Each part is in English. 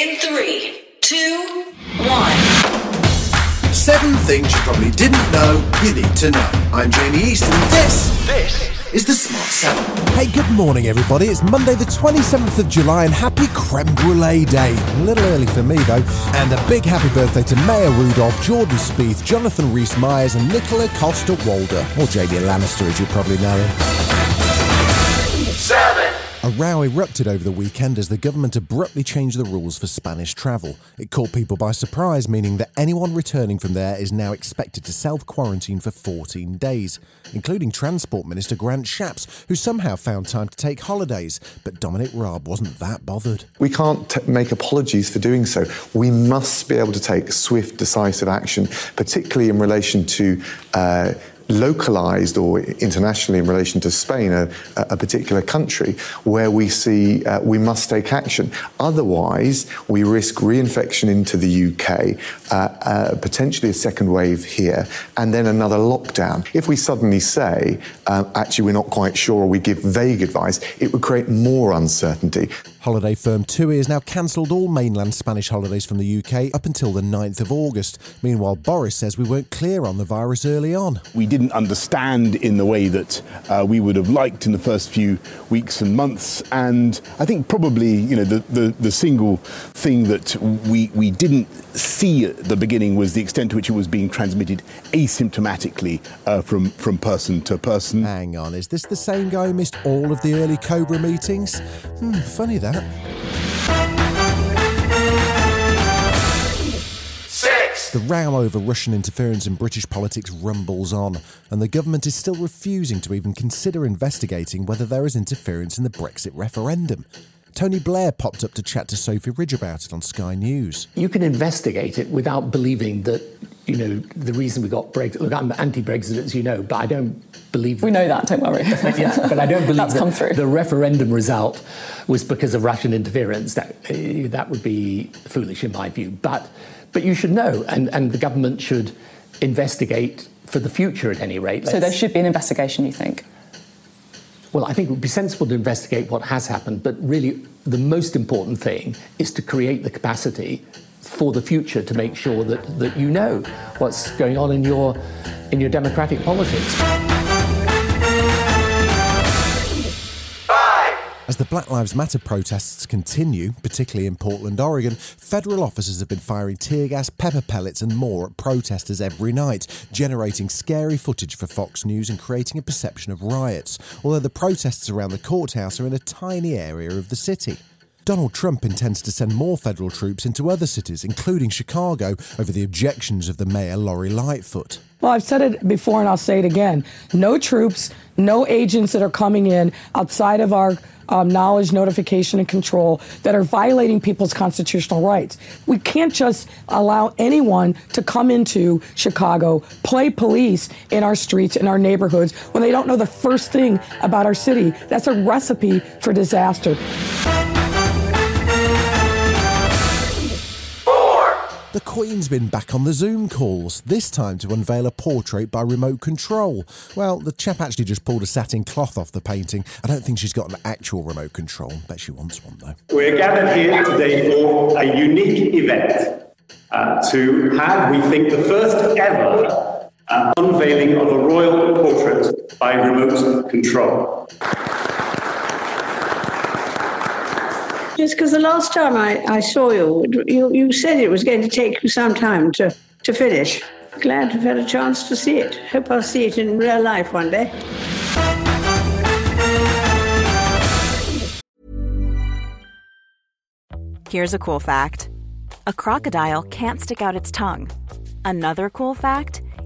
In three, two, one. Seven things you probably didn't know you need to know. I'm Jamie East, and this, this is the Smart Seven. Hey, good morning, everybody. It's Monday, the 27th of July, and happy creme brulee day. A little early for me, though. And a big happy birthday to Maya Rudolph, Jordan Spieth, Jonathan Rhys Myers, and Nicola Costa Walder, or Jaime Lannister, as you probably know him. A row erupted over the weekend as the government abruptly changed the rules for Spanish travel. It caught people by surprise, meaning that anyone returning from there is now expected to self quarantine for 14 days, including Transport Minister Grant Shapps, who somehow found time to take holidays. But Dominic Raab wasn't that bothered. We can't t- make apologies for doing so. We must be able to take swift, decisive action, particularly in relation to. Uh, localized or internationally in relation to Spain, a, a particular country, where we see uh, we must take action. Otherwise, we risk reinfection into the UK, uh, uh, potentially a second wave here, and then another lockdown. If we suddenly say, uh, actually, we're not quite sure, or we give vague advice, it would create more uncertainty. Holiday firm TUI has now cancelled all mainland Spanish holidays from the UK up until the 9th of August. Meanwhile, Boris says we weren't clear on the virus early on. we didn't understand in the way that uh, we would have liked in the first few weeks and months. And I think probably, you know, the, the, the single thing that we, we didn't see at the beginning was the extent to which it was being transmitted asymptomatically uh, from, from person to person. Hang on, is this the same guy who missed all of the early Cobra meetings? Hmm, funny that. Six. The row over Russian interference in British politics rumbles on, and the government is still refusing to even consider investigating whether there is interference in the Brexit referendum. Tony Blair popped up to chat to Sophie Ridge about it on Sky News. you can investigate it without believing that you know the reason we got Brexit. Look, I'm anti-Brexit, as you know, but I don't believe We know that, don't worry. yeah, but I don't believe That's that come through. the referendum result was because of Russian interference. That uh, that would be foolish in my view. But but you should know, and and the government should investigate for the future at any rate. So there should be an investigation, you think? Well, I think it would be sensible to investigate what has happened, but really the most important thing is to create the capacity for the future to make sure that, that you know what's going on in your in your democratic politics. As the Black Lives Matter protests continue, particularly in Portland, Oregon, federal officers have been firing tear gas, pepper pellets, and more at protesters every night, generating scary footage for Fox News and creating a perception of riots. Although the protests around the courthouse are in a tiny area of the city. Donald Trump intends to send more federal troops into other cities, including Chicago, over the objections of the mayor Lori Lightfoot. Well, I've said it before and I'll say it again. No troops, no agents that are coming in outside of our um, knowledge, notification, and control that are violating people's constitutional rights. We can't just allow anyone to come into Chicago, play police in our streets, in our neighborhoods, when they don't know the first thing about our city. That's a recipe for disaster. The Queen's been back on the Zoom calls, this time to unveil a portrait by remote control. Well, the chap actually just pulled a satin cloth off the painting. I don't think she's got an actual remote control. Bet she wants one though. We're gathered here today for a unique event uh, to have, we think, the first ever uh, unveiling of a royal portrait by remote control. Just because the last time I, I saw you, you, you said it was going to take you some time to, to finish. Glad you've had a chance to see it. Hope I'll see it in real life one day. Here's a cool fact a crocodile can't stick out its tongue. Another cool fact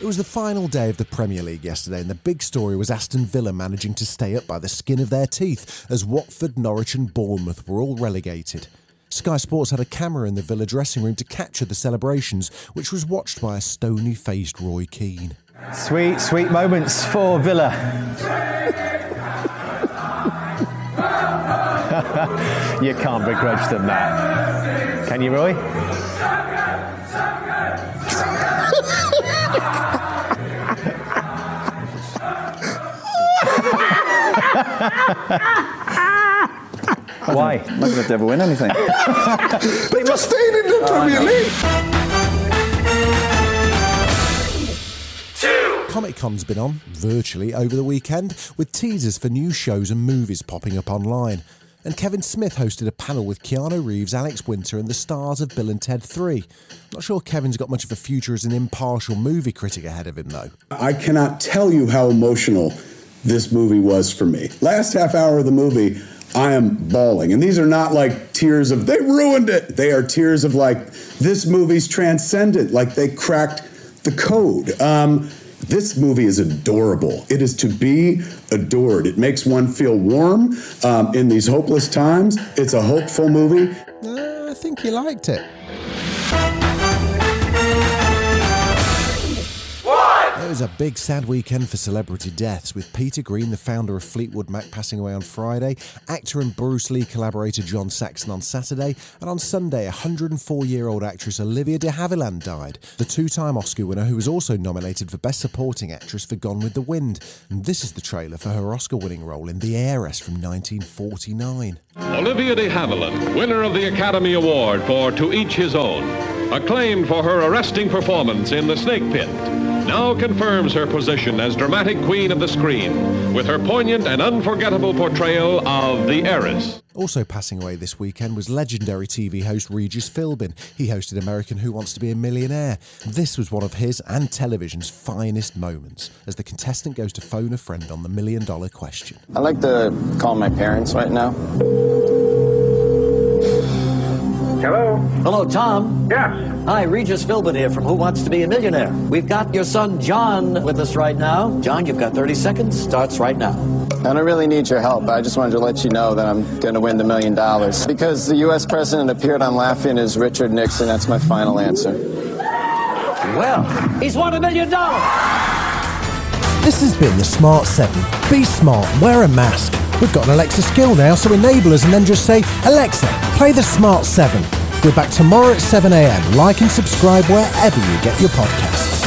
It was the final day of the Premier League yesterday, and the big story was Aston Villa managing to stay up by the skin of their teeth as Watford, Norwich, and Bournemouth were all relegated. Sky Sports had a camera in the Villa dressing room to capture the celebrations, which was watched by a stony faced Roy Keane. Sweet, sweet moments for Villa. you can't begrudge them that. Can you, Roy? Why? I'm not going to ever win anything. they just stayed in the Premier oh, League. Comic Con's been on, virtually, over the weekend, with teasers for new shows and movies popping up online. And Kevin Smith hosted a panel with Keanu Reeves, Alex Winter, and the stars of Bill and Ted 3. Not sure Kevin's got much of a future as an impartial movie critic ahead of him, though. I cannot tell you how emotional this movie was for me. Last half hour of the movie, I am bawling. And these are not like tears of, they ruined it. They are tears of like, this movie's transcendent, like they cracked the code. Um, this movie is adorable. It is to be adored. It makes one feel warm um, in these hopeless times. It's a hopeful movie. Uh, I think he liked it. It was a big sad weekend for celebrity deaths, with Peter Green, the founder of Fleetwood Mac, passing away on Friday, actor and Bruce Lee collaborator John Saxon on Saturday, and on Sunday, 104 year old actress Olivia de Havilland died, the two time Oscar winner who was also nominated for Best Supporting Actress for Gone with the Wind. And this is the trailer for her Oscar winning role in The Heiress from 1949. Olivia de Havilland, winner of the Academy Award for To Each His Own, acclaimed for her arresting performance in The Snake Pit now confirms her position as dramatic queen of the screen with her poignant and unforgettable portrayal of the heiress. Also passing away this weekend was legendary TV host Regis Philbin. He hosted American Who Wants to Be a Millionaire. This was one of his and television's finest moments as the contestant goes to phone a friend on the million dollar question. I'd like to call my parents right now. Hello? Hello, Tom. Yes. Hi, Regis Philbin here from Who Wants to Be a Millionaire. We've got your son John with us right now. John, you've got 30 seconds. Starts right now. I don't really need your help. I just wanted to let you know that I'm going to win the million dollars. Because the U.S. president appeared on Laugh-In as Richard Nixon, that's my final answer. Well, he's won a million dollars. This has been the Smart 7. Be smart, wear a mask. We've got an Alexa skill now, so enable us and then just say, Alexa, play the Smart 7. We're back tomorrow at 7am. Like and subscribe wherever you get your podcasts.